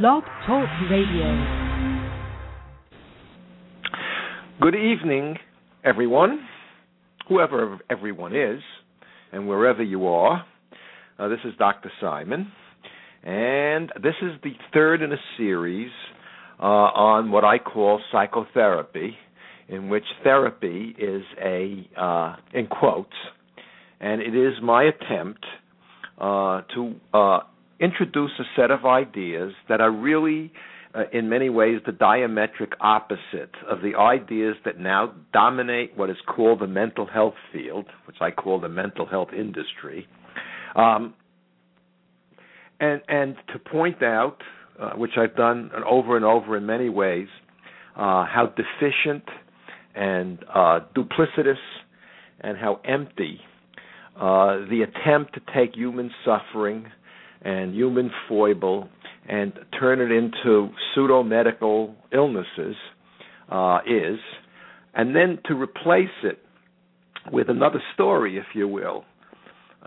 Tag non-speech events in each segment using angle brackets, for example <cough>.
Blog Talk Radio. Good evening, everyone, whoever everyone is, and wherever you are. Uh, this is Dr. Simon, and this is the third in a series uh, on what I call psychotherapy, in which therapy is a, uh, in quotes, and it is my attempt uh, to uh, introduce a set of ideas that are really, uh, in many ways, the diametric opposite of the ideas that now dominate what is called the mental health field, which I call the mental health industry. Um, and and to point out, uh, which I've done over and over in many ways, uh, how deficient and uh, duplicitous and how empty uh, the attempt to take human suffering and human foible and turn it into pseudo medical illnesses uh, is, and then to replace it with another story, if you will,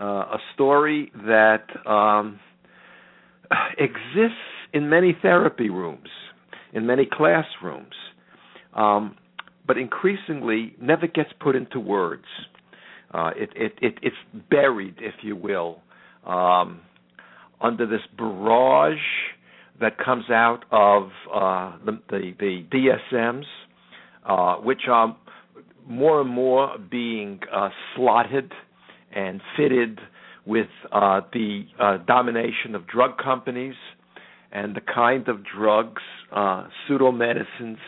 uh, a story that um, <sighs> exists in many therapy rooms, in many classrooms, um, but increasingly never gets put into words. Uh, it, it, it, it's buried, if you will, um, under this barrage that comes out of uh, the, the, the DSMs, uh, which are more and more being uh, slotted and fitted with uh, the uh, domination of drug companies and the kind of drugs, uh, pseudo medicines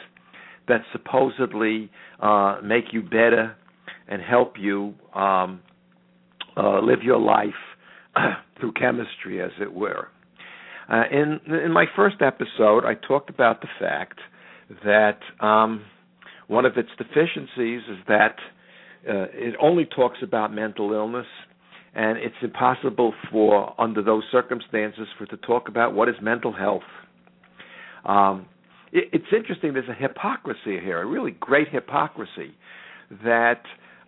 that supposedly uh, make you better and help you um, uh, live your life <clears throat> through chemistry, as it were. Uh, in in my first episode, I talked about the fact that um, one of its deficiencies is that uh, it only talks about mental illness, and it's impossible for under those circumstances for to talk about what is mental health. Um, it, it's interesting. There's a hypocrisy here, a really great hypocrisy, that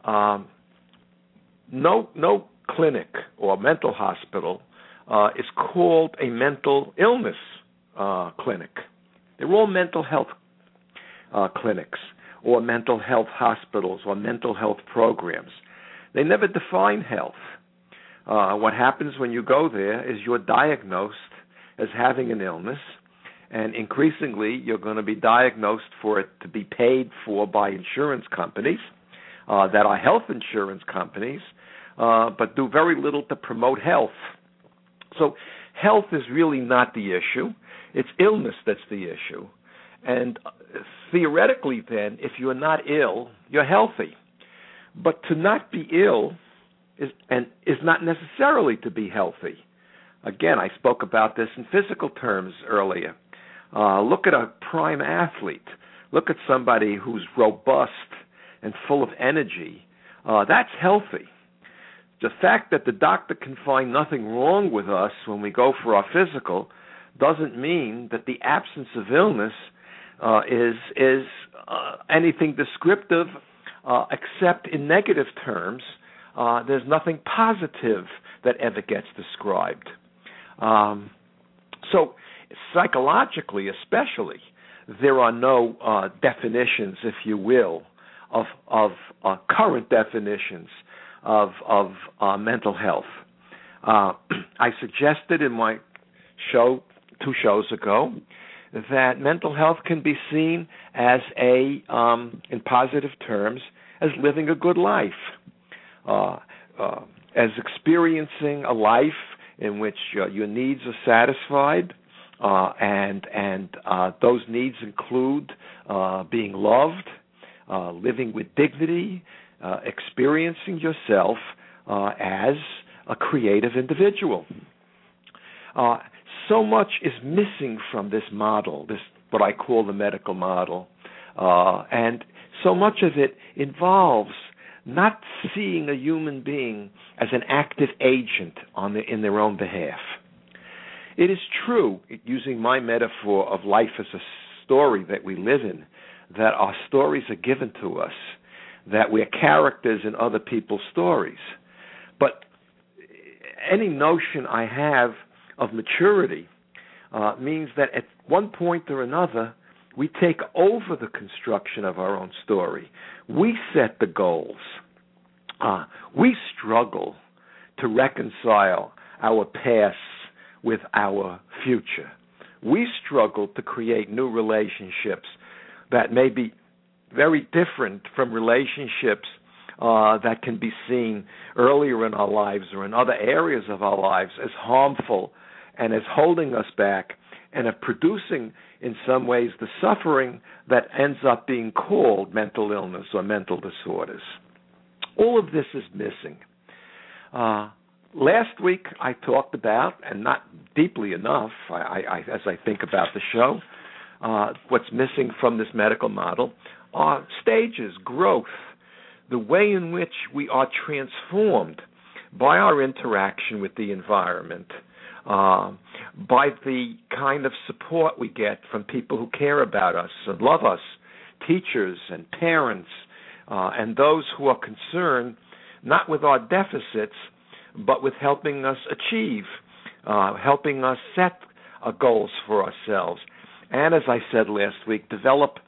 um, no no clinic or mental hospital uh, is called a mental illness uh, clinic. They're all mental health uh, clinics or mental health hospitals or mental health programs. They never define health. Uh, what happens when you go there is you're diagnosed as having an illness, and increasingly you're going to be diagnosed for it to be paid for by insurance companies uh, that are health insurance companies, uh, but do very little to promote health. So, health is really not the issue; it's illness that's the issue. And uh, theoretically, then, if you're not ill, you're healthy. But to not be ill is and is not necessarily to be healthy. Again, I spoke about this in physical terms earlier. Uh, look at a prime athlete. Look at somebody who's robust and full of energy. Uh, that's healthy. The fact that the doctor can find nothing wrong with us when we go for our physical doesn't mean that the absence of illness uh, is is uh, anything descriptive, uh, except in negative terms. Uh, there's nothing positive that ever gets described. Um, so, psychologically, especially, there are no uh, definitions, if you will, of of uh, current definitions of of uh, mental health. Uh, <clears throat> I suggested in my show two shows ago that mental health can be seen as a, um, in positive terms, as living a good life, uh, uh, as experiencing a life in which uh, your needs are satisfied, uh, and and uh, those needs include uh, being loved, living with dignity, experiencing yourself as a creative individual. Uh, so much is missing from this model, this what I call the medical model, uh, and so much of it involves not seeing a human being as an active agent the, in their own behalf. It is true, using my metaphor of life as a story that we live in, that our stories are given to us, that we're characters in other people's stories. But any notion I have of maturity uh, means that at one point or another, we take over the construction of our own story. We set the goals. Uh, we struggle to reconcile our past with our future. We struggle to create new relationships that may be very different from relationships uh, that can be seen earlier in our lives or in other areas of our lives as harmful and as holding us back and of producing, in some ways, the suffering that ends up being called mental illness or mental disorders. All of this is missing. Uh, last week I talked about, and not deeply enough, I, I, as I think about the show, uh, what's missing from this medical model are stages, growth, the way in which we are transformed by our interaction with the environment, uh, by the kind of support we get from people who care about us and love us, teachers and parents, uh, and those who are concerned not with our deficits, but with helping us achieve, uh, helping us set uh, goals for ourselves. And as I said last week, develop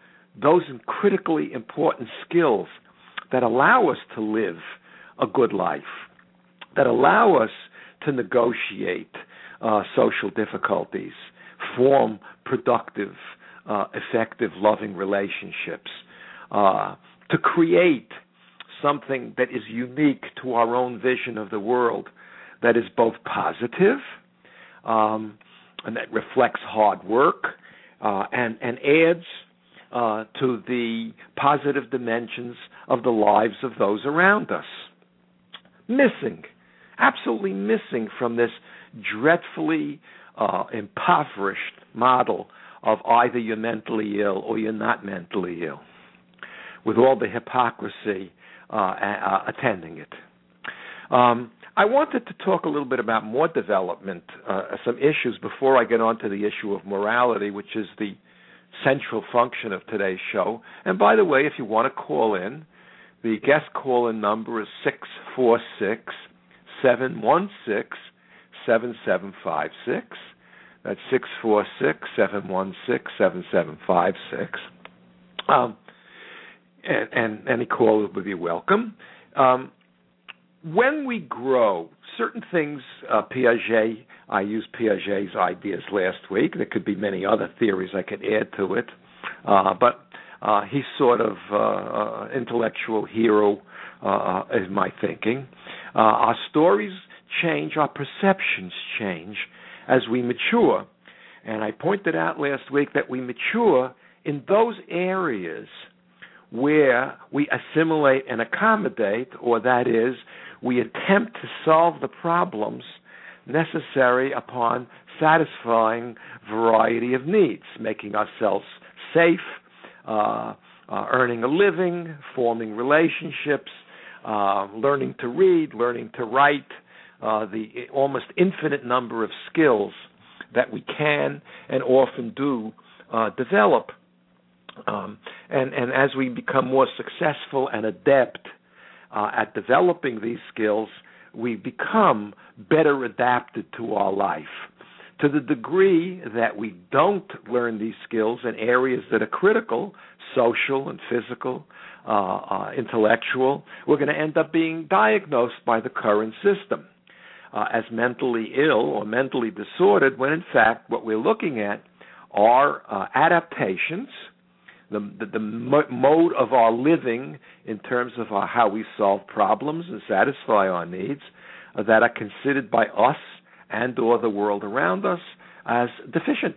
those critically important skills that allow us to live a good life, that allow us to negotiate uh, social difficulties, form productive, uh, effective, loving relationships, uh, to create something that is unique to our own vision of the world that is both positive um, and that reflects hard work uh, and, and adds uh, to the positive dimensions of the lives of those around us. Missing, absolutely missing from this dreadfully uh, impoverished model of either you're mentally ill or you're not mentally ill, with all the hypocrisy uh, uh, attending it. Um, I wanted to talk a little bit about more development, uh, some issues before I get on to the issue of morality, which is the central function of today's show. And by the way, if you want to call in, the guest call in number is 646 716 7756. That's 646 716 7756. Um, and, and any call would be welcome. Um, when we grow, certain things, uh, Piaget, I used Piaget's ideas last week. There could be many other theories I could add to it, uh, but uh, he's sort of uh, uh intellectual hero uh, in my thinking. Uh, our stories change, our perceptions change as we mature, and I pointed out last week that we mature in those areas where we assimilate and accommodate, or that is, we attempt to solve the problems necessary upon satisfying variety of needs, making ourselves safe, uh, uh, earning a living, forming relationships, uh, learning to read, learning to write, uh, the almost infinite number of skills that we can and often do uh, develop. Um, and, and as we become more successful and adept uh, at developing these skills, we become better adapted to our life. To the degree that we don't learn these skills in areas that are critical, social and physical, uh, uh, intellectual, we're going to end up being diagnosed by the current system uh, as mentally ill or mentally disordered, when in fact what we're looking at are uh, adaptations the, the, the mo- mode of our living in terms of our, how we solve problems and satisfy our needs uh, that are considered by us and or the world around us as deficient.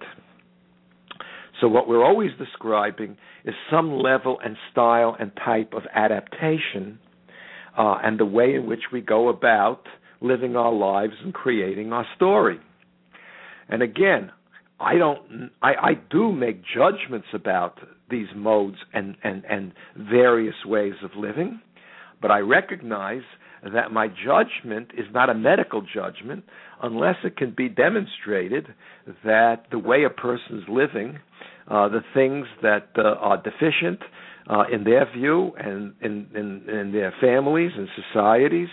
So what we're always describing is some level and style and type of adaptation uh, and the way in which we go about living our lives and creating our story. And again, I don't I, I do make judgments about these modes and, and, and various ways of living, but I recognize that my judgment is not a medical judgment unless it can be demonstrated that the way a person's living, uh, the things that uh, are deficient uh, in their view and in, in, in, their families and societies,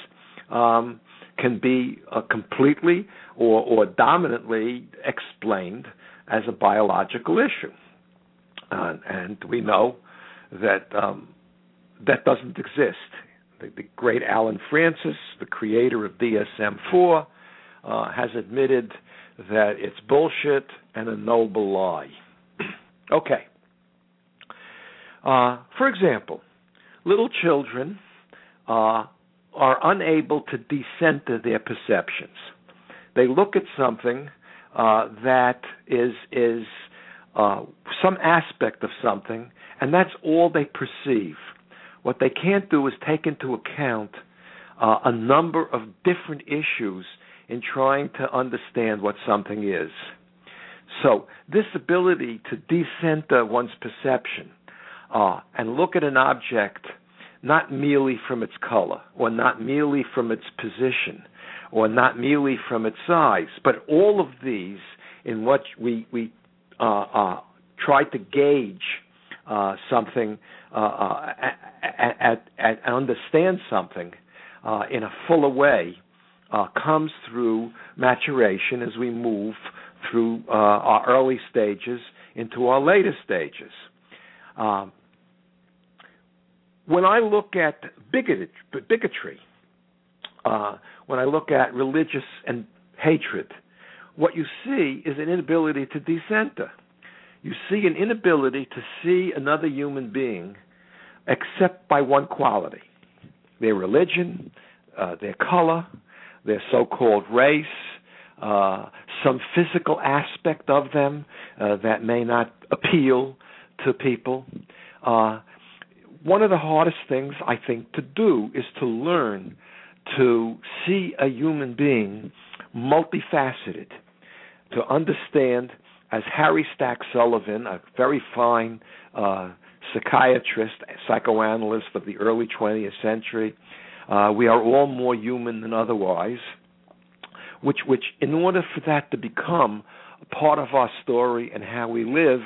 um, can be uh, completely or, or dominantly explained as a biological issue. Uh, and we know that um, that doesn't exist. The, the, great Allen Frances, the creator of DSM 4, uh, has admitted that it's bullshit and a noble lie. <clears throat> okay. Uh, for example, little children are unable to decenter their perceptions. They look at something uh, that is is uh, some aspect of something, and that's all they perceive. What they can't do is take into account uh, a number of different issues in trying to understand what something is. So, this ability to decenter one's perception uh, and look at an object not merely from its color, or not merely from its position, or not merely from its size, but all of these in what we we uh, uh, try to gauge uh, something, uh, uh, at, understand something uh, in a fuller way, comes through maturation as we move through our early stages into our later stages. Um, when I look at bigotry, uh, when I look at religious and hatred, what you see is an inability to decenter. You see an inability to see another human being except by one quality their religion, uh, their color, their so called race, uh, some physical aspect of them uh, that may not appeal to people. Uh, one of the hardest things I think to do is to learn to see a human being multifaceted, to understand, as Harry Stack Sullivan, a very fine uh, psychiatrist, psychoanalyst of the early 20th century, uh, we are all more human than otherwise. Which, which, in order for that to become a part of our story and how we live,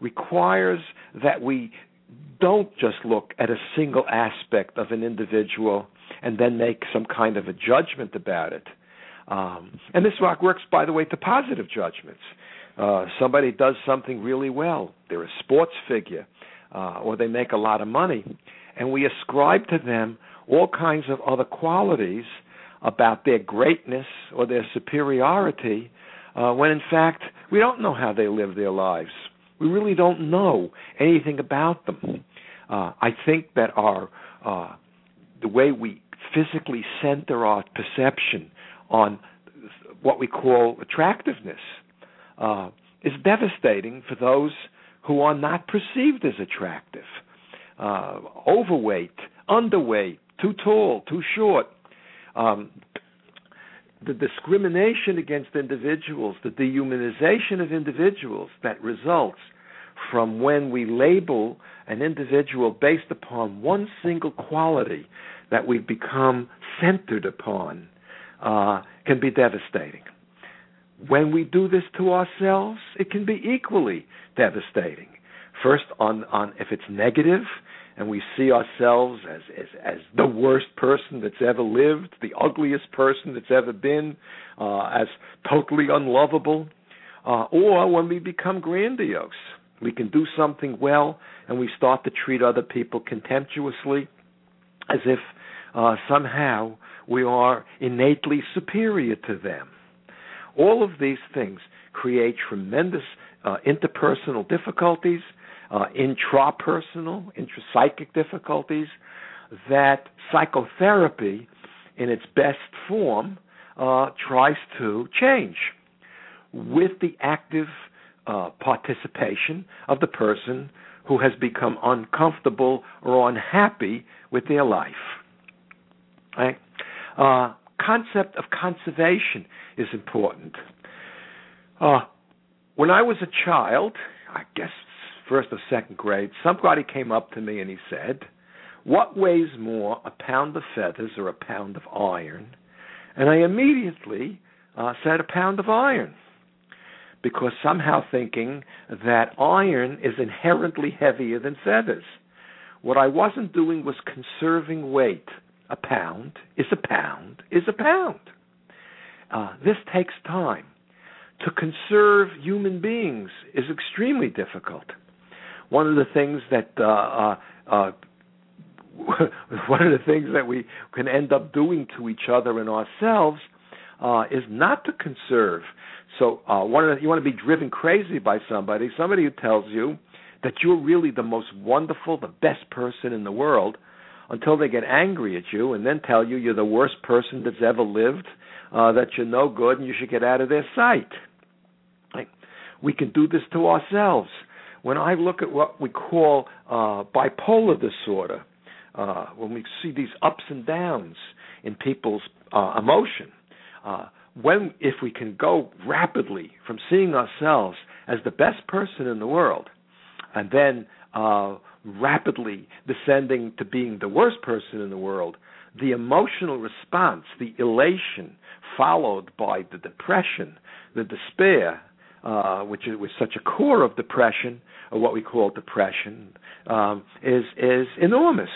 requires that we don't just look at a single aspect of an individual and then make some kind of a judgment about it. Um, and this rock works, by the way, to positive judgments. Uh, somebody does something really well, they're a sports figure, uh, or they make a lot of money, and we ascribe to them all kinds of other qualities about their greatness or their superiority, uh, when in fact we don't know how they live their lives. We really don't know anything about them. Uh, I think that our uh, the way we physically center our perception on what we call attractiveness uh, is devastating for those who are not perceived as attractive. Uh, overweight, underweight, too tall, too short. Um, the discrimination against individuals, the dehumanization of individuals that results from when we label an individual based upon one single quality that we've become centered upon uh, can be devastating. When we do this to ourselves, it can be equally devastating. First, on, on if it's negative, and we see ourselves as, as as the worst person that's ever lived, the ugliest person that's ever been, uh, as totally unlovable, uh, or when we become grandiose, we can do something well, and we start to treat other people contemptuously, as if uh, somehow we are innately superior to them. All of these things create tremendous uh, interpersonal difficulties, uh, intrapersonal, intrapsychic difficulties that psychotherapy, in its best form, uh, tries to change with the active uh, participation of the person who has become uncomfortable or unhappy with their life. Right? Uh, concept of conservation is important. Uh, when I was a child, I guess first or second grade, somebody came up to me and he said, What weighs more, a pound of feathers or a pound of iron? And I immediately uh, said, A pound of iron. Because somehow thinking that iron is inherently heavier than feathers. What I wasn't doing was conserving weight. A pound is a pound is a pound. Uh, this takes time to conserve human beings is extremely difficult. One of the things that uh, uh, uh, <laughs> one of the things that we can end up doing to each other and ourselves uh, is not to conserve. So, uh, one of the, you want to be driven crazy by somebody, somebody who tells you that you're really the most wonderful, the best person in the world, until they get angry at you and then tell you you're the worst person that's ever lived, uh, that you're no good and you should get out of their sight. Right? We can do this to ourselves. When I look at what we call uh, bipolar disorder, uh, when we see these ups and downs in people's uh, emotion, uh, when if we can go rapidly from seeing ourselves as the best person in the world, and then uh, rapidly descending to being the worst person in the world, the emotional response, the elation, followed by the depression, the despair, uh, which is was such a core of depression, or what we call depression, um, is is enormous.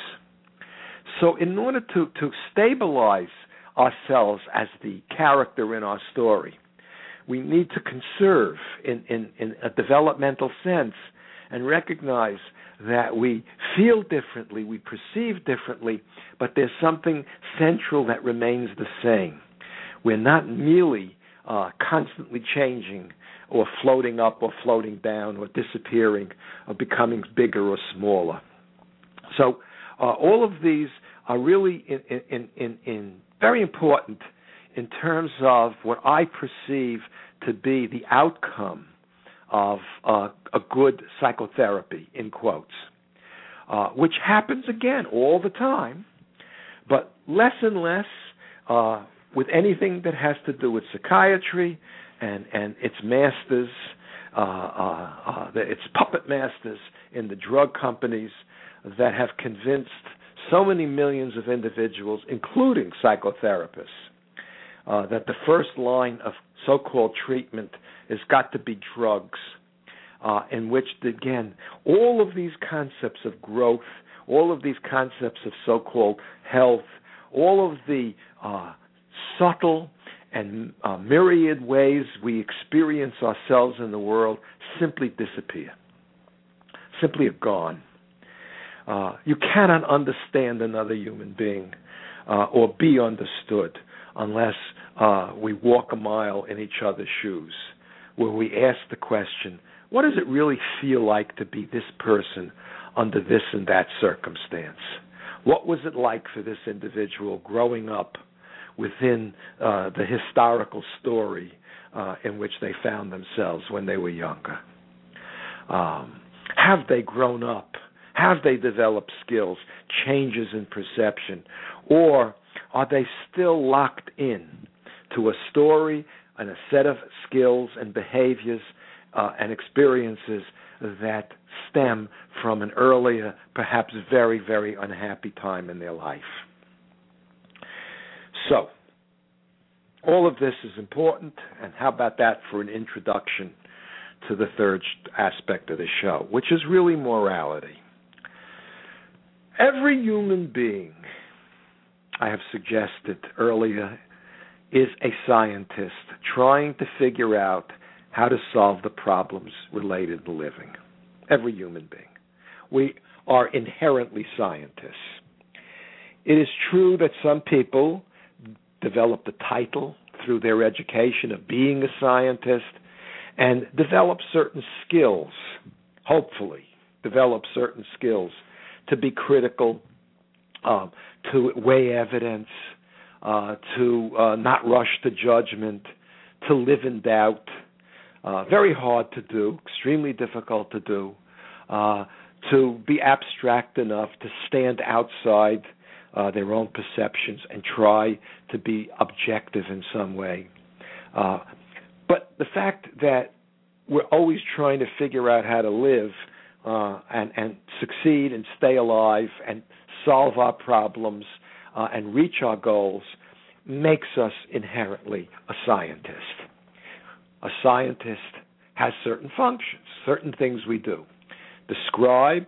So, in order to to stabilize ourselves as the character in our story, we need to conserve, in in, in a developmental sense, and recognize that we feel differently, we perceive differently, but there's something central that remains the same. We're not merely uh, constantly changing or floating up or floating down or disappearing or becoming bigger or smaller. So, uh, all of these are really in, in, in, in very important in terms of what I perceive to be the outcome of uh, a good psychotherapy, in quotes, uh, which happens again all the time, but less and less uh, with anything that has to do with psychiatry and, and its masters, uh, uh, uh, its puppet masters in the drug companies that have convinced so many millions of individuals, including psychotherapists, uh, that the first line of so-called treatment has got to be drugs, uh, in which again all of these concepts of growth, all of these concepts of so-called health, all of the uh, subtle and uh, myriad ways we experience ourselves in the world simply disappear, simply are gone. Uh, you cannot understand another human being uh, or be understood unless uh, we walk a mile in each other's shoes, where we ask the question, what does it really feel like to be this person under this and that circumstance? What was it like for this individual growing up within uh, the historical story uh, in which they found themselves when they were younger? Um, have they grown up? Have they developed skills, changes in perception? Or are they still locked in to a story and a set of skills and behaviors uh, and experiences that stem from an earlier, perhaps very, very unhappy time in their life? So, all of this is important, and how about that for an introduction to the third aspect of the show, which is really morality. Every human being, I have suggested earlier, is a scientist trying to figure out how to solve the problems related to living. Every human being. We are inherently scientists. It is true that some people develop the title through their education of being a scientist and develop certain skills, hopefully, develop certain skills to be critical, uh, to weigh evidence, uh, to uh, not rush to judgment, to live in doubt. Uh, very hard to do, extremely difficult to do. Uh, to be abstract enough to stand outside uh, their own perceptions and try to be objective in some way. but the fact that we're always trying to figure out how to live uh, and and succeed and stay alive and solve our problems uh, and reach our goals makes us inherently a scientist. A scientist has certain functions, certain things we do. Describe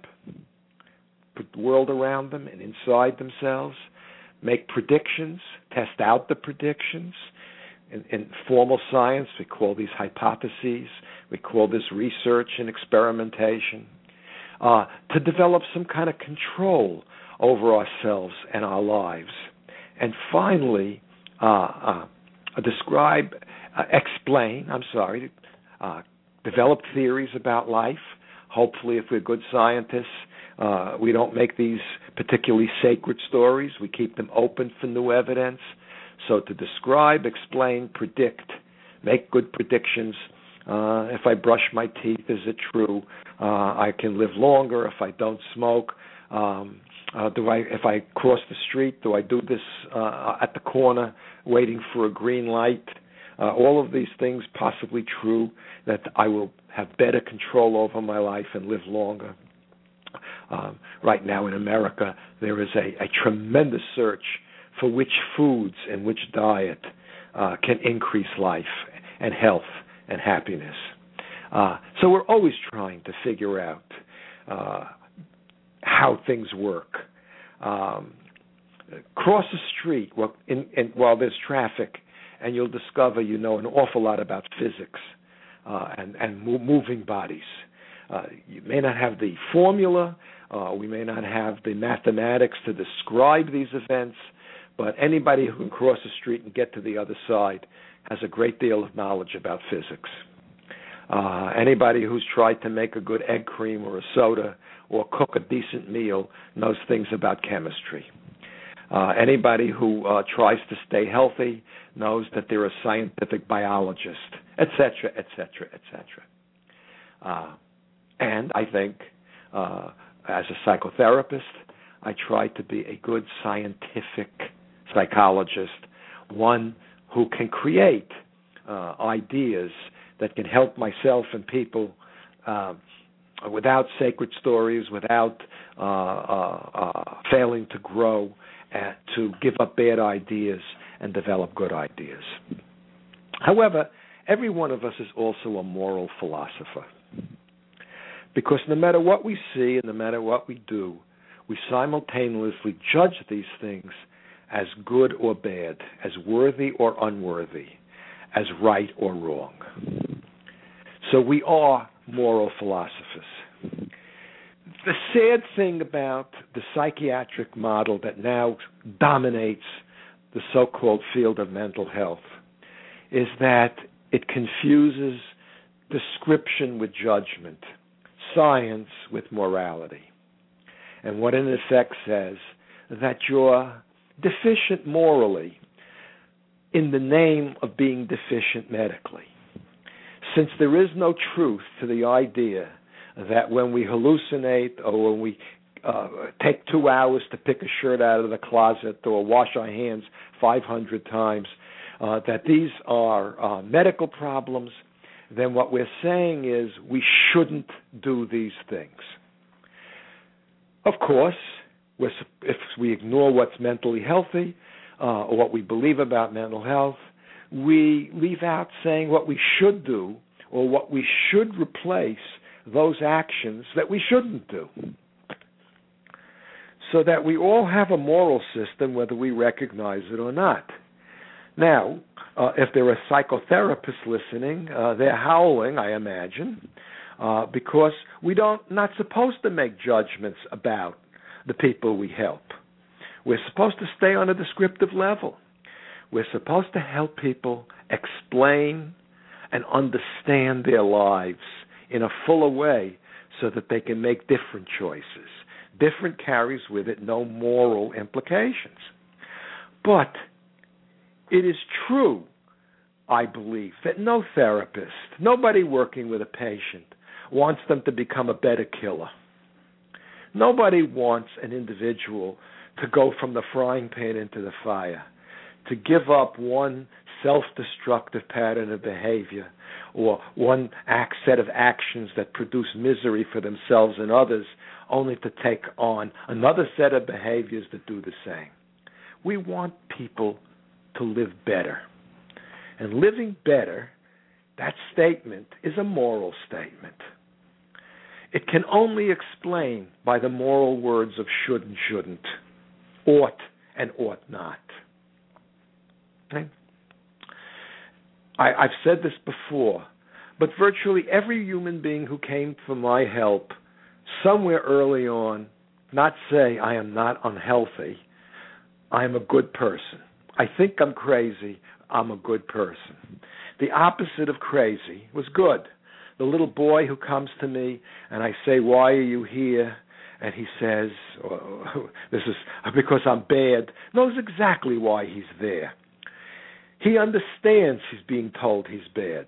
world around them and inside themselves, make predictions, test out the predictions, in, in formal science, we call these hypotheses. We call this research and experimentation. Uh, to develop some kind of control over ourselves and our lives. And finally, uh, uh, describe, uh, explain, I'm sorry, uh, develop theories about life. Hopefully, if we're good scientists, uh, we don't make these particularly sacred stories. We keep them open for new evidence. So, to describe, explain, predict, make good predictions. Uh, if I brush my teeth, is it true? Uh, I can live longer if I don't smoke. Um, uh, do I, if I cross the street, do I do this uh, at the corner, waiting for a green light? Uh, all of these things possibly true that I will have better control over my life and live longer. Um, right now in America, there is a, a, tremendous search for which foods and which diet uh, can increase life and health and happiness. Uh, so we're always trying to figure out uh, how things work. Um, cross the street while, in, in, while there's traffic, and you'll discover you know an awful lot about physics uh, and, and mo- moving bodies. Uh, you may not have the formula, uh, we may not have the mathematics to describe these events, but anybody who can cross the street and get to the other side has a great deal of knowledge about physics. Uh, anybody who's tried to make a good egg cream or a soda or cook a decent meal knows things about chemistry. Uh, anybody who uh, tries to stay healthy knows that they're a scientific biologist, etc., etc., etc. And I think, uh, as a psychotherapist, I try to be a good scientific psychologist, one who can create uh, ideas that can help myself and people uh, without sacred stories, without uh, uh, uh failing to grow, to give up bad ideas and develop good ideas. However, every one of us is also a moral philosopher. Because no matter what we see and no matter what we do, we simultaneously judge these things as good or bad, as worthy or unworthy, as right or wrong. So we are moral philosophers. The sad thing about the psychiatric model that now dominates the so called field of mental health is that it confuses description with judgment, science with morality. And what in effect says that you're deficient morally in the name of being deficient medically. Since there is no truth to the idea that when we hallucinate or when we uh, take two hours to pick a shirt out of the closet or wash our hands 500 times, uh, that these are uh, medical problems, then what we're saying is we shouldn't do these things. Of course, if we ignore what's mentally healthy uh, or what we believe about mental health, we leave out saying what we should do or what we should replace those actions that we shouldn't do. So that we all have a moral system, whether we recognize it or not. Now, uh, if there are psychotherapists listening, uh, they're howling, I imagine, uh, because we don't not supposed to make judgments about the people we help. We're supposed to stay on a descriptive level. We're supposed to help people explain and understand their lives in a fuller way so that they can make different choices. Different carries with it no moral implications. But it is true, I believe, that no therapist, nobody working with a patient, wants them to become a better killer. Nobody wants an individual to go from the frying pan into the fire, to give up one self destructive pattern of behavior or one act, set of actions that produce misery for themselves and others, only to take on another set of behaviors that do the same. We want people to live better. And living better, that statement is a moral statement. It can only explain by the moral words of should and shouldn't, ought and ought not. Okay? I, I've said this before, but virtually every human being who came for my help somewhere early on not say, I am not unhealthy, I am a good person. I think I'm crazy, I'm a good person. The opposite of crazy was good. The little boy who comes to me and I say, Why are you here? And he says, oh, <laughs> This is because I'm bad, knows exactly why he's there. He understands he's being told he's bad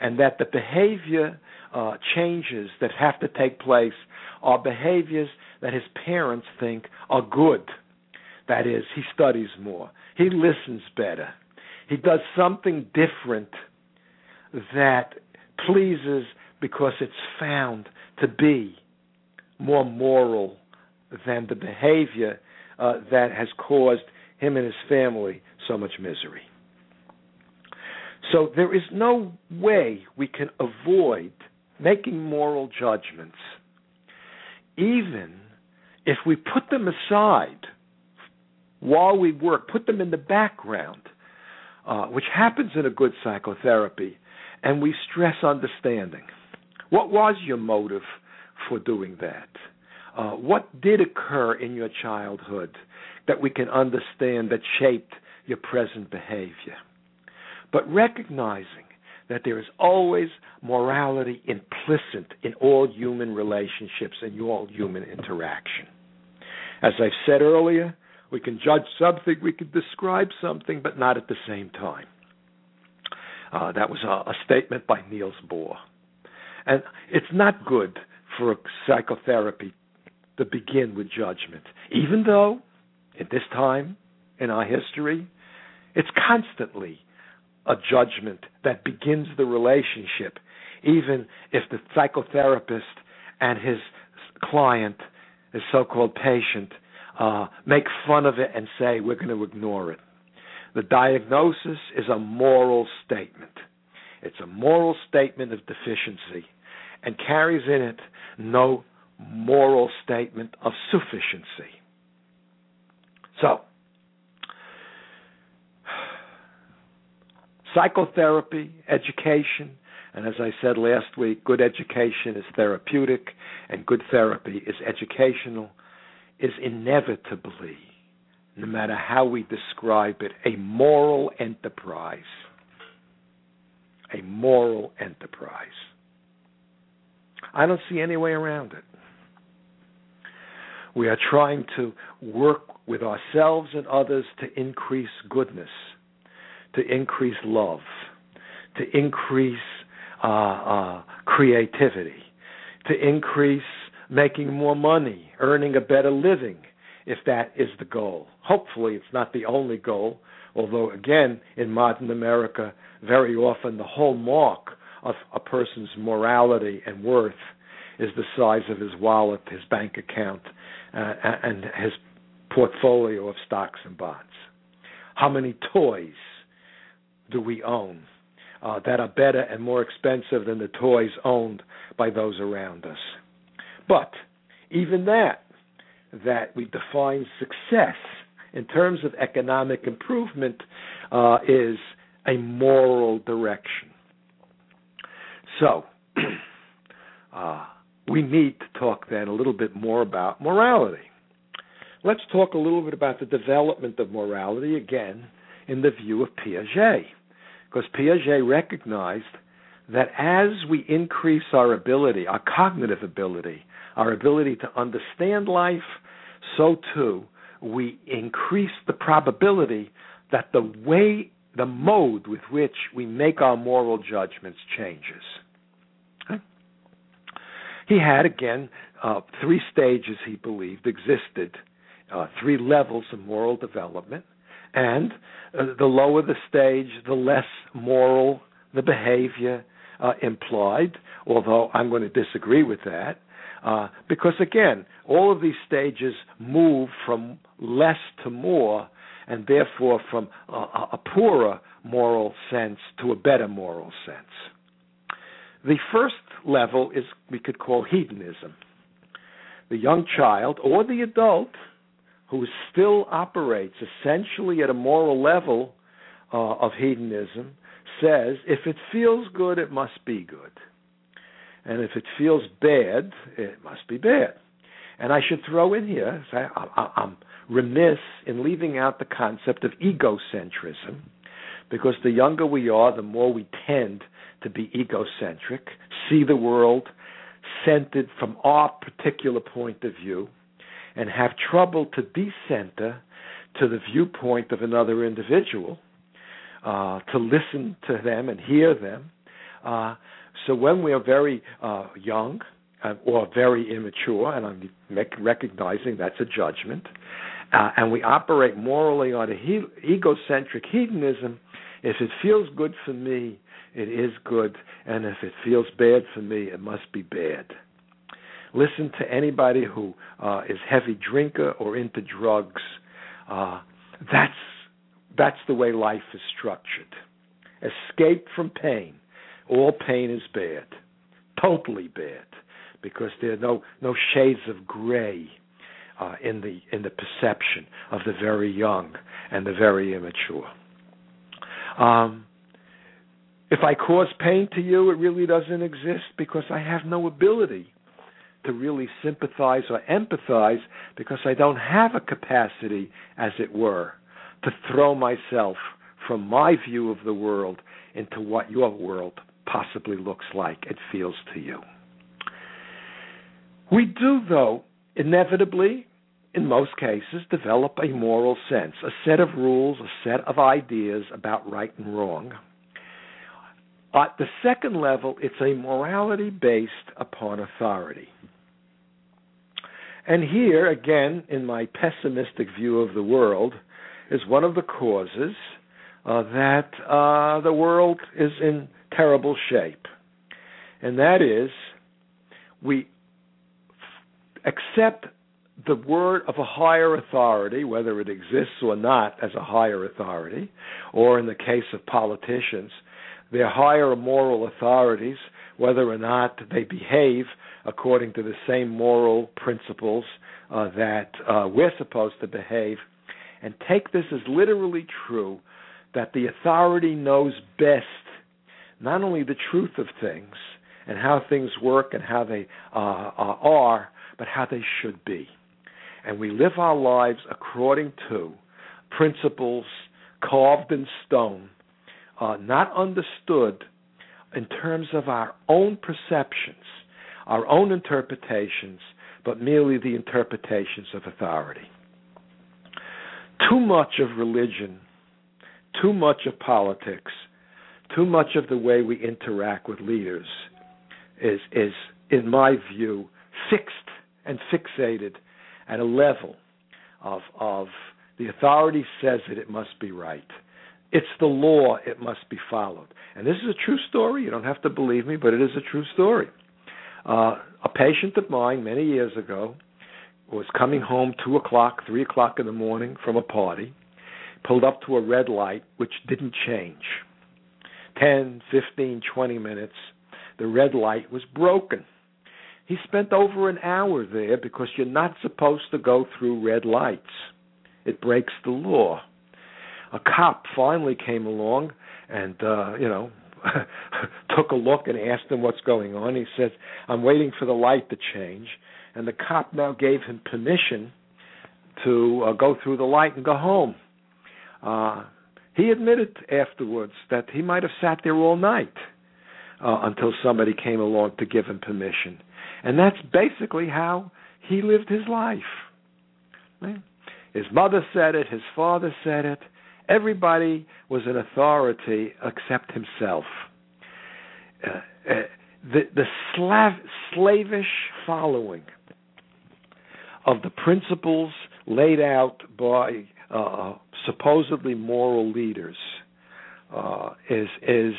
and that the behavior uh, changes that have to take place are behaviors that his parents think are good. That is, he studies more, he listens better, he does something different that pleases because it's found to be more moral than the behavior uh, that has caused him and his family so much misery. So there is no way we can avoid making moral judgments, even if we put them aside while we work, put them in the background, uh, which happens in a good psychotherapy, and we stress understanding. What was your motive for doing that? Uh, what did occur in your childhood that we can understand that shaped your present behavior? But recognizing that there is always morality implicit in all human relationships and all human interaction. As I've said earlier, we can judge something, we can describe something, but not at the same time. Uh, that was a, a statement by Niels Bohr. And it's not good for psychotherapy to begin with judgment, even though, at this time in our history, it's constantly a judgment that begins the relationship, even if the psychotherapist and his client, his so called patient, uh, make fun of it and say, we're going to ignore it. The diagnosis is a moral statement. It's a moral statement of deficiency and carries in it no moral statement of sufficiency. So, psychotherapy, education, and as I said last week, good education is therapeutic and good therapy is educational, is inevitably, no matter how we describe it, a moral enterprise. A moral enterprise. I don't see any way around it. We are trying to work with ourselves and others to increase goodness to increase love, to increase uh, uh, creativity, to increase making more money, earning a better living, if that is the goal. Hopefully, it's not the only goal, although, again, in modern America, very often the hallmark of a person's morality and worth is the size of his wallet, his bank account, uh, and his portfolio of stocks and bonds. How many toys do we own uh, that are better and more expensive than the toys owned by those around us. But even that, that we define success in terms of economic improvement uh, is a moral direction. So, <clears throat> uh, we need to talk then a little bit more about morality. Let's talk a little bit about the development of morality again in the view of Piaget because Piaget recognized that as we increase our ability, our cognitive ability, our ability to understand life, so too we increase the probability that the way, the mode with which we make our moral judgments changes. Okay? He had, again, uh, three stages he believed existed, uh, three levels of moral development. And uh, the lower the stage, the less moral the behavior uh, implied, although I'm going to disagree with that. Uh, because again, all of these stages move from less to more, and therefore from a, a poorer moral sense to a better moral sense. The first level is we could call hedonism. The young child or the adult who still operates essentially at a moral level uh, of hedonism says if it feels good, it must be good. And if it feels bad, it must be bad. And I should throw in here, I, am remiss in leaving out the concept of egocentrism, because the younger we are, the more we tend to be egocentric, see the world centered from our particular point of view, and have trouble to decenter to the viewpoint of another individual, uh, to listen to them and hear them. Uh, so when we are very uh, young uh, or very immature, and I'm recognizing that's a judgment, uh, and we operate morally on a he- egocentric hedonism, if it feels good for me, it is good, and if it feels bad for me, it must be bad. Listen to anybody who uh, is heavy drinker or into drugs. Uh, that's that's the way life is structured. Escape from pain. All pain is bad, totally bad, because there are no no shades of gray uh, in the in the perception of the very young and the very immature. Um, if I cause pain to you, it really doesn't exist because I have no ability to really sympathize or empathize because I don't have a capacity, as it were, to throw myself from my view of the world into what your world possibly looks like it feels to you. We do, though, inevitably, in most cases, develop a moral sense, a set of rules, a set of ideas about right and wrong. At the second level, it's a morality based upon authority. And here, again, in my pessimistic view of the world, is one of the causes uh, that uh, the world is in terrible shape. And that is, we accept the word of a higher authority, whether it exists or not as a higher authority, or in the case of politicians, their higher moral authorities, whether or not they behave according to the same moral principles uh, that uh, we're supposed to behave, and take this as literally true that the authority knows best not only the truth of things and how things work and how they uh, uh are, but how they should be. And we live our lives according to principles carved in stone, uh, not understood in terms of our own perceptions our own interpretations, but merely the interpretations of authority. Too much of religion, too much of politics, too much of the way we interact with leaders is, is in my view, fixed and fixated at a level of, of the authority says that it must be right. It's the law, it must be followed. And this is a true story. You don't have to believe me, but it is a true story. Uh, a patient of mine many years ago was coming home two o'clock, three o'clock in the morning from a party, pulled up to a red light which didn't change. Ten, fifteen, twenty minutes, the red light was broken. He spent over an hour there because you're not supposed to go through red lights. It breaks the law. A cop finally came along and uh, you know, <laughs> took a look and asked him what's going on. He said, "I'm waiting for the light to change." And the cop now gave him permission to uh, go through the light and go home. Uh, he admitted afterwards that he might have sat there all night uh, until somebody came along to give him permission. And that's basically how he lived his life. His mother said it, his father said it, Everybody was an authority except himself. Uh, uh, the the slav- slavish following of the principles laid out by uh, supposedly moral leaders uh, is is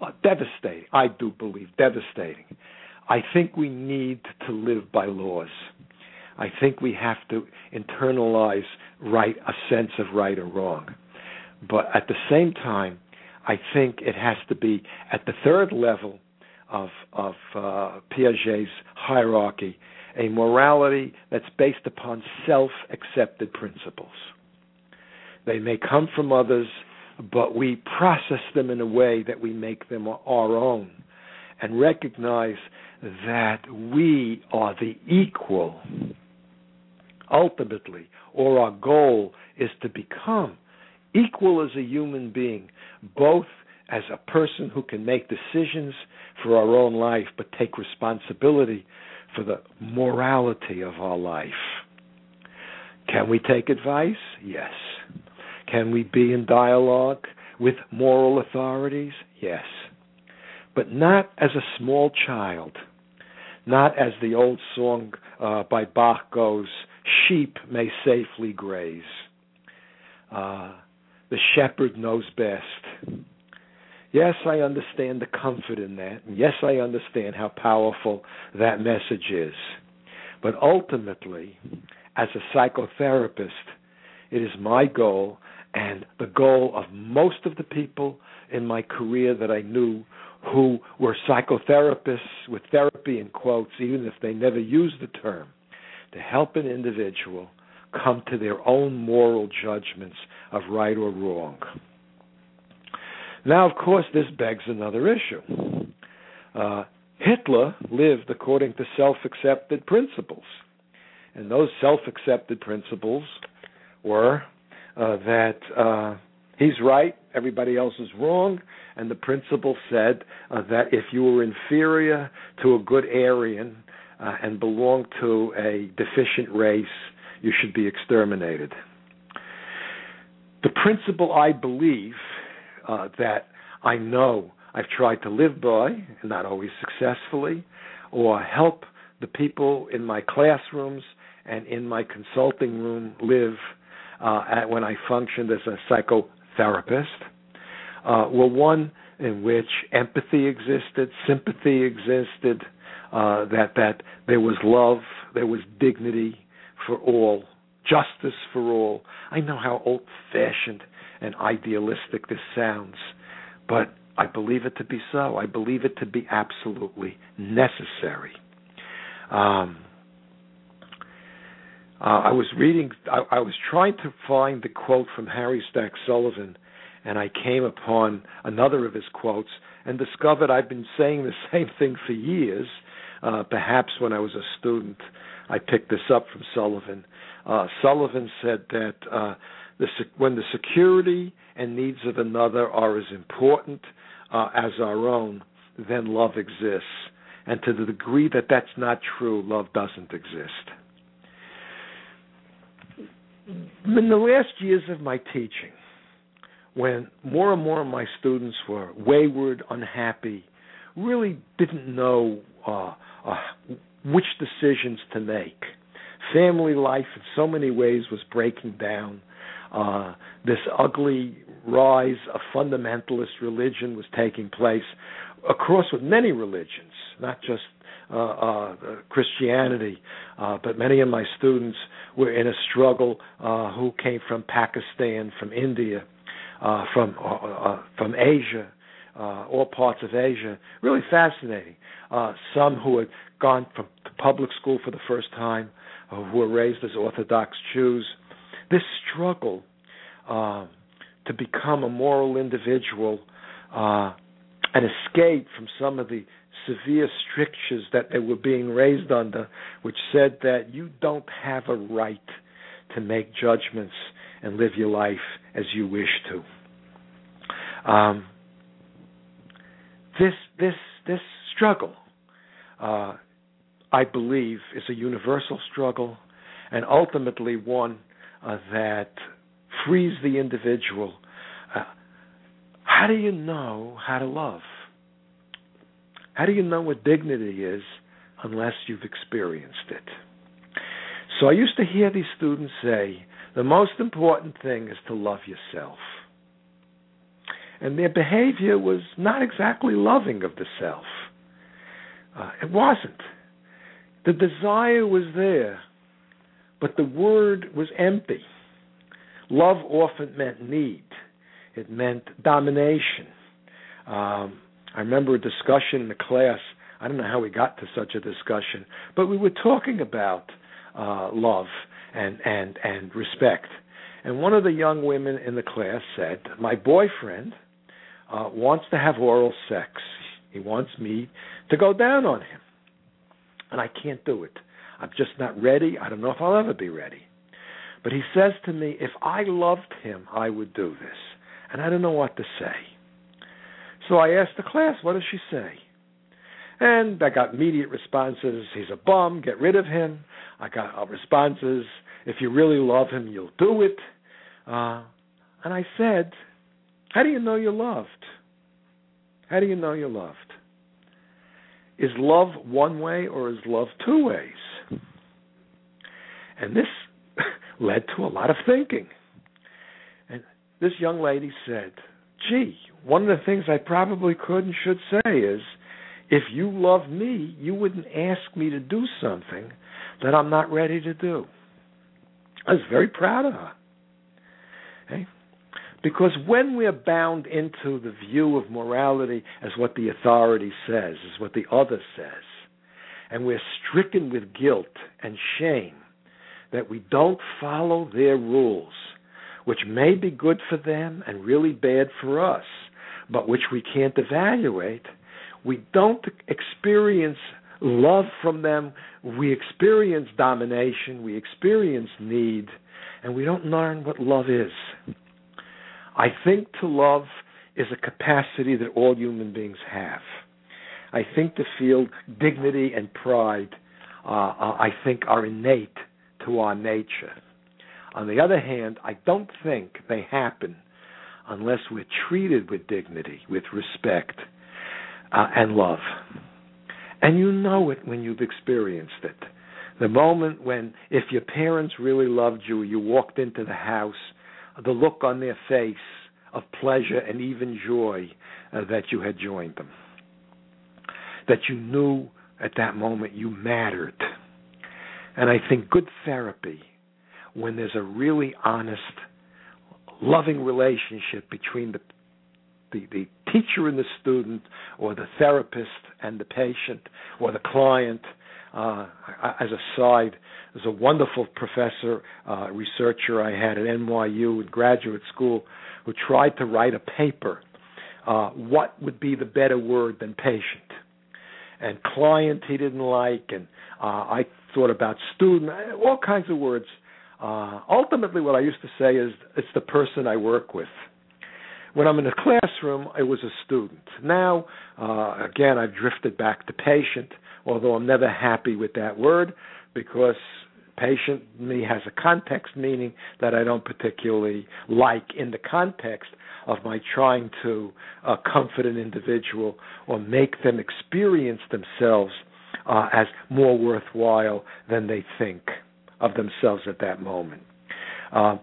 uh, devastating. I do believe devastating. I think we need to live by laws. I think we have to internalize right a sense of right or wrong. But at the same time, I think it has to be at the third level of of uh, Piaget's hierarchy, a morality that's based upon self-accepted principles. They may come from others, but we process them in a way that we make them our own and recognize that we are the equal ultimately, or our goal is to become equal as a human being, both as a person who can make decisions for our own life, but take responsibility for the morality of our life. Can we take advice? Yes. Can we be in dialogue with moral authorities? Yes. But not as a small child, not as the old song uh, by Bach goes, sheep may safely graze. Uh, the shepherd knows best. Yes, I understand the comfort in that. Yes, I understand how powerful that message is. But ultimately, as a psychotherapist, it is my goal and the goal of most of the people in my career that I knew who were psychotherapists with therapy in quotes, even if they never used the term, to help an individual come to their own moral judgments of right or wrong. Now, of course, this begs another issue. Uh, Hitler lived according to self accepted principles. And those self accepted principles were uh, that uh, he's right, everybody else is wrong, and the principle said uh, that if you were inferior to a good Aryan uh, and belonged to a deficient race, you should be exterminated. The principle I believe uh, that I know I've tried to live by, and not always successfully, or help the people in my classrooms and in my consulting room live uh, at, when I functioned as a psychotherapist uh, were one in which empathy existed, sympathy existed, uh, that that there was love, there was dignity for all, justice for all. I know how old-fashioned and idealistic this sounds, but I believe it to be so. I believe it to be absolutely necessary. Um, uh, I was reading, I, I, was trying to find the quote from Harry Stack Sullivan, and I came upon another of his quotes and discovered I've been saying the <laughs> same thing for years. Uh, perhaps when I was a student, I picked this up from Sullivan. Uh, Sullivan said that uh, the, when the security and needs of another are as important uh, as our own, then love exists. And to the degree that that's not true, love doesn't exist. In the last years of my teaching, when more and more of my students were wayward, unhappy, really didn't know uh, uh, which decisions to make. Family life, in so many ways, was breaking down. Uh, this ugly rise of fundamentalist religion was taking place across with many religions, not just uh, uh, Christianity, uh, but many of my students were in a struggle uh, who came from Pakistan, from India, uh, from from Asia, all parts of Asia. Really fascinating. Some who had gone from public school for the first time, who were raised as Orthodox Jews. This struggle uh, to become a moral individual uh, and escape from some of the severe strictures that they were being raised under, which said that you don't have a right to make judgments and live your life as you wish to. Um, this this this struggle, uh, I believe, is a universal struggle, and ultimately one uh, that frees the individual. Uh, how do you know how to love? How do you know what dignity is unless you've experienced it? So I used to hear these students say, the most important thing is to love yourself. And their behavior was not exactly loving of the self. Uh, it wasn't. The desire was there, but the word was empty. Love often meant need, it meant domination. Um, I remember a discussion in the class. I don't know how we got to such a discussion, but we were talking about uh, love and and and respect. And one of the young women in the class said, My boyfriend uh, wants to have oral sex. He wants me to go down on him. And I can't do it. I'm just not ready. I don't know if I'll ever be ready. But he says to me, If I loved him, I would do this. And I don't know what to say. So I asked the class, What does she say? And I got immediate responses He's a bum, get rid of him. I got uh, responses If you really love him, you'll do it. Uh, and I said, How do you know you're loved? How do you know you're loved? Is love one way or is love two ways? And this <laughs> led to a lot of thinking. And this young lady said, Gee, one of the things I probably could and should say is if you love me, you wouldn't ask me to do something that I'm not ready to do. I was very proud of her. Okay? Because when we're bound into the view of morality as what the authority says, as what the other says, and we're stricken with guilt and shame that we don't follow their rules, which may be good for them and really bad for us, but which we can't evaluate, we don't experience love from them. We experience domination, we experience need, and we don't learn what love is. I think to love is a capacity that all human beings have. I think to feel dignity and pride, uh, uh I think, are innate to our nature. On the other hand, I don't think they happen unless we're treated with dignity, with respect, uh, and love. And you know it when you've experienced it. The moment when, if your parents really loved you, you walked into the house, the look on their face of pleasure and even joy uh, that you had joined them. That you knew at that moment you mattered. And I think good therapy, when there's a really honest, loving relationship between the the, the teacher and the student, or the therapist and the patient, or the client. Uh, as a side, there's a wonderful professor, uh, researcher I had at NYU in graduate school who tried to write a paper. Uh, what would be the better word than patient? And client he didn't like, and uh, I thought about student, all kinds of words. Uh, ultimately, what I used to say is it's the person I work with. When I'm in a classroom, I was a student. Now, uh, again, I've drifted back to patient, although I'm never happy with that word because patient me has a context meaning that I don't particularly like in the context of my trying to uh, comfort an individual or make them experience themselves uh, as more worthwhile than they think of themselves at that moment. Uh,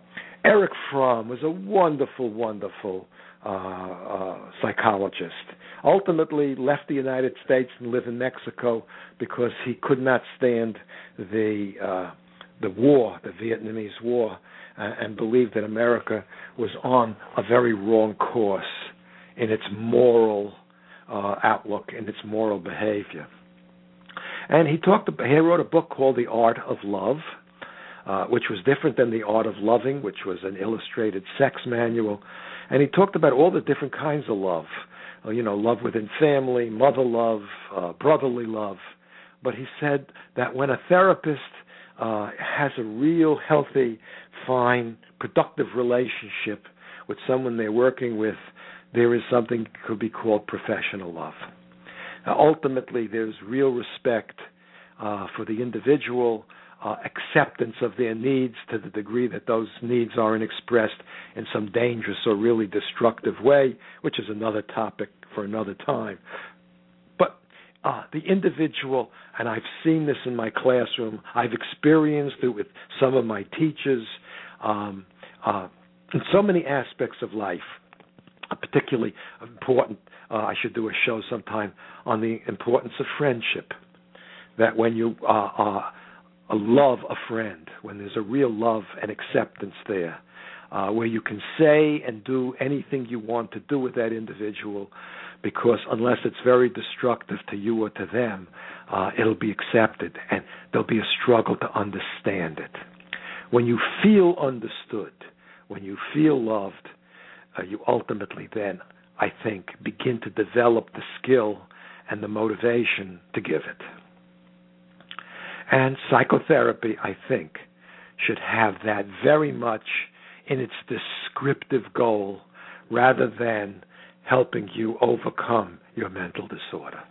Erich Fromm was a wonderful, wonderful uh, uh, psychologist. Ultimately, left the United States and lived in Mexico because he could not stand the uh, the war, the Vietnamese War, uh, and believed that America was on a very wrong course in its moral uh, outlook and its moral behavior. And he talked. He wrote a book called The Art of Love, uh, which was different than The Art of Loving, which was an illustrated sex manual. And he talked about all the different kinds of love. Uh, you know, love within family, mother love, uh, brotherly love. But he said that when a therapist uh, has a real healthy, fine, productive relationship with someone they're working with, there is something that could be called professional love. Uh, ultimately, there's real respect uh, for the individual, uh, acceptance of their needs to the degree that those needs aren't expressed in some dangerous or really destructive way, which is another topic for another time. But uh, the individual, and I've seen this in my classroom, I've experienced it with some of my teachers, um, uh, in so many aspects of life, particularly important uh, I should do a show sometime on the importance of friendship. That when you uh, uh, love a friend, when there's a real love and acceptance there, uh, where you can say and do anything you want to do with that individual, because unless it's very destructive to you or to them, uh, it'll be accepted, and there'll be a struggle to understand it. When you feel understood, when you feel loved, uh, you ultimately then, I think, begin to develop the skill and the motivation to give it. And psychotherapy, I think, should have that very much in its descriptive goal rather than helping you overcome your mental disorder.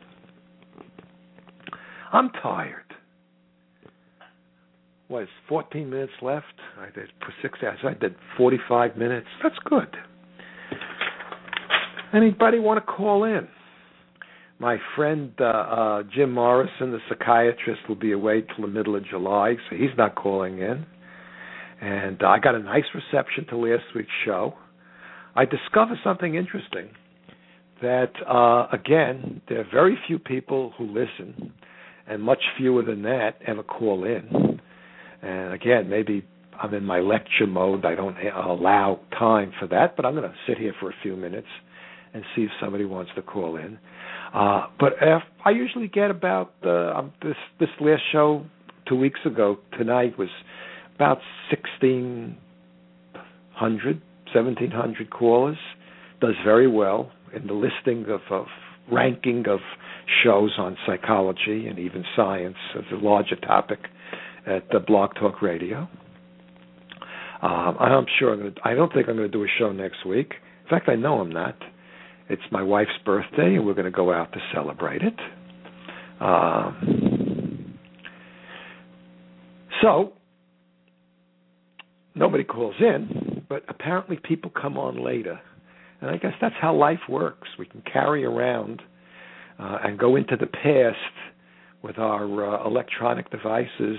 I'm tired. What is 14 minutes left? I did for six hours. I did 45 minutes. That's good. Anybody want to call in? My friend uh, uh, Jim Morrison, the psychiatrist, will be away till the middle of July, so he's not calling in. And uh, I got a nice reception to last week's show. I discovered something interesting that, uh, again, there are very few people who listen, and much fewer than that ever call in. And again, maybe I'm in my lecture mode. I don't allow time for that, but I'm going to sit here for a few minutes and see if somebody wants to call in. Uh, but if, I usually get about uh, um, this this last show two weeks ago. Tonight was about sixteen hundred, seventeen hundred callers. Does very well in the listing of, of ranking of shows on psychology and even science as a larger topic at the Blog Talk Radio. Um, I'm sure I'm gonna, I don't think I'm going to do a show next week. In fact, I know I'm not. It's my wife's birthday, and we're going to go out to celebrate it. Um, so, nobody calls in, but apparently people come on later. And I guess that's how life works. We can carry around uh, and go into the past with our uh, electronic devices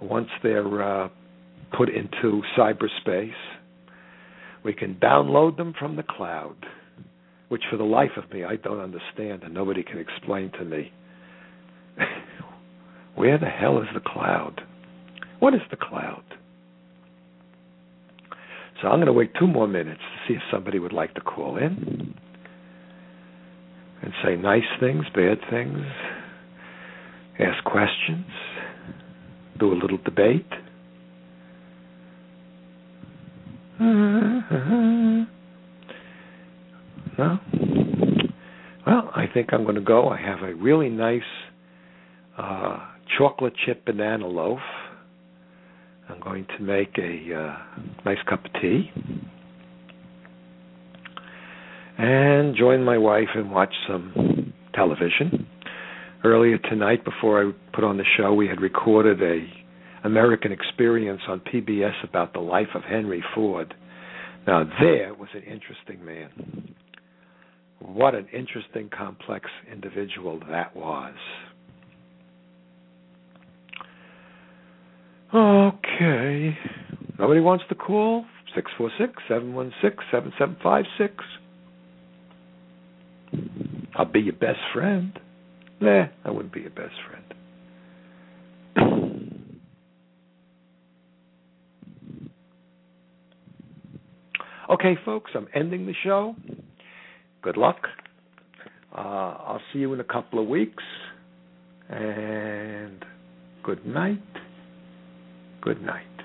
once they're uh, put into cyberspace. We can download them from the cloud which for the life of me I don't understand and nobody can explain to me. <laughs> Where the hell is the cloud? What is the cloud? So I'm going to wait two more minutes to see if somebody would like to call in and say nice things, bad things, ask questions, do a little debate. No? Well, I think I'm going to go. I have a really nice uh, chocolate chip banana loaf. I'm going to make a uh, nice cup of tea and join my wife and watch some television. Earlier tonight, before I put on the show, we had recorded a American Experience on PBS about the life of Henry Ford. Now, there was an interesting man what an interesting, complex individual that was. Okay. Nobody wants to call? 646 716 7756. I'll be your best friend. Nah, I wouldn't be your best friend. okay, folks, I'm ending the show good luck. Uh, I'll see you in a couple of weeks. And good night. Good night.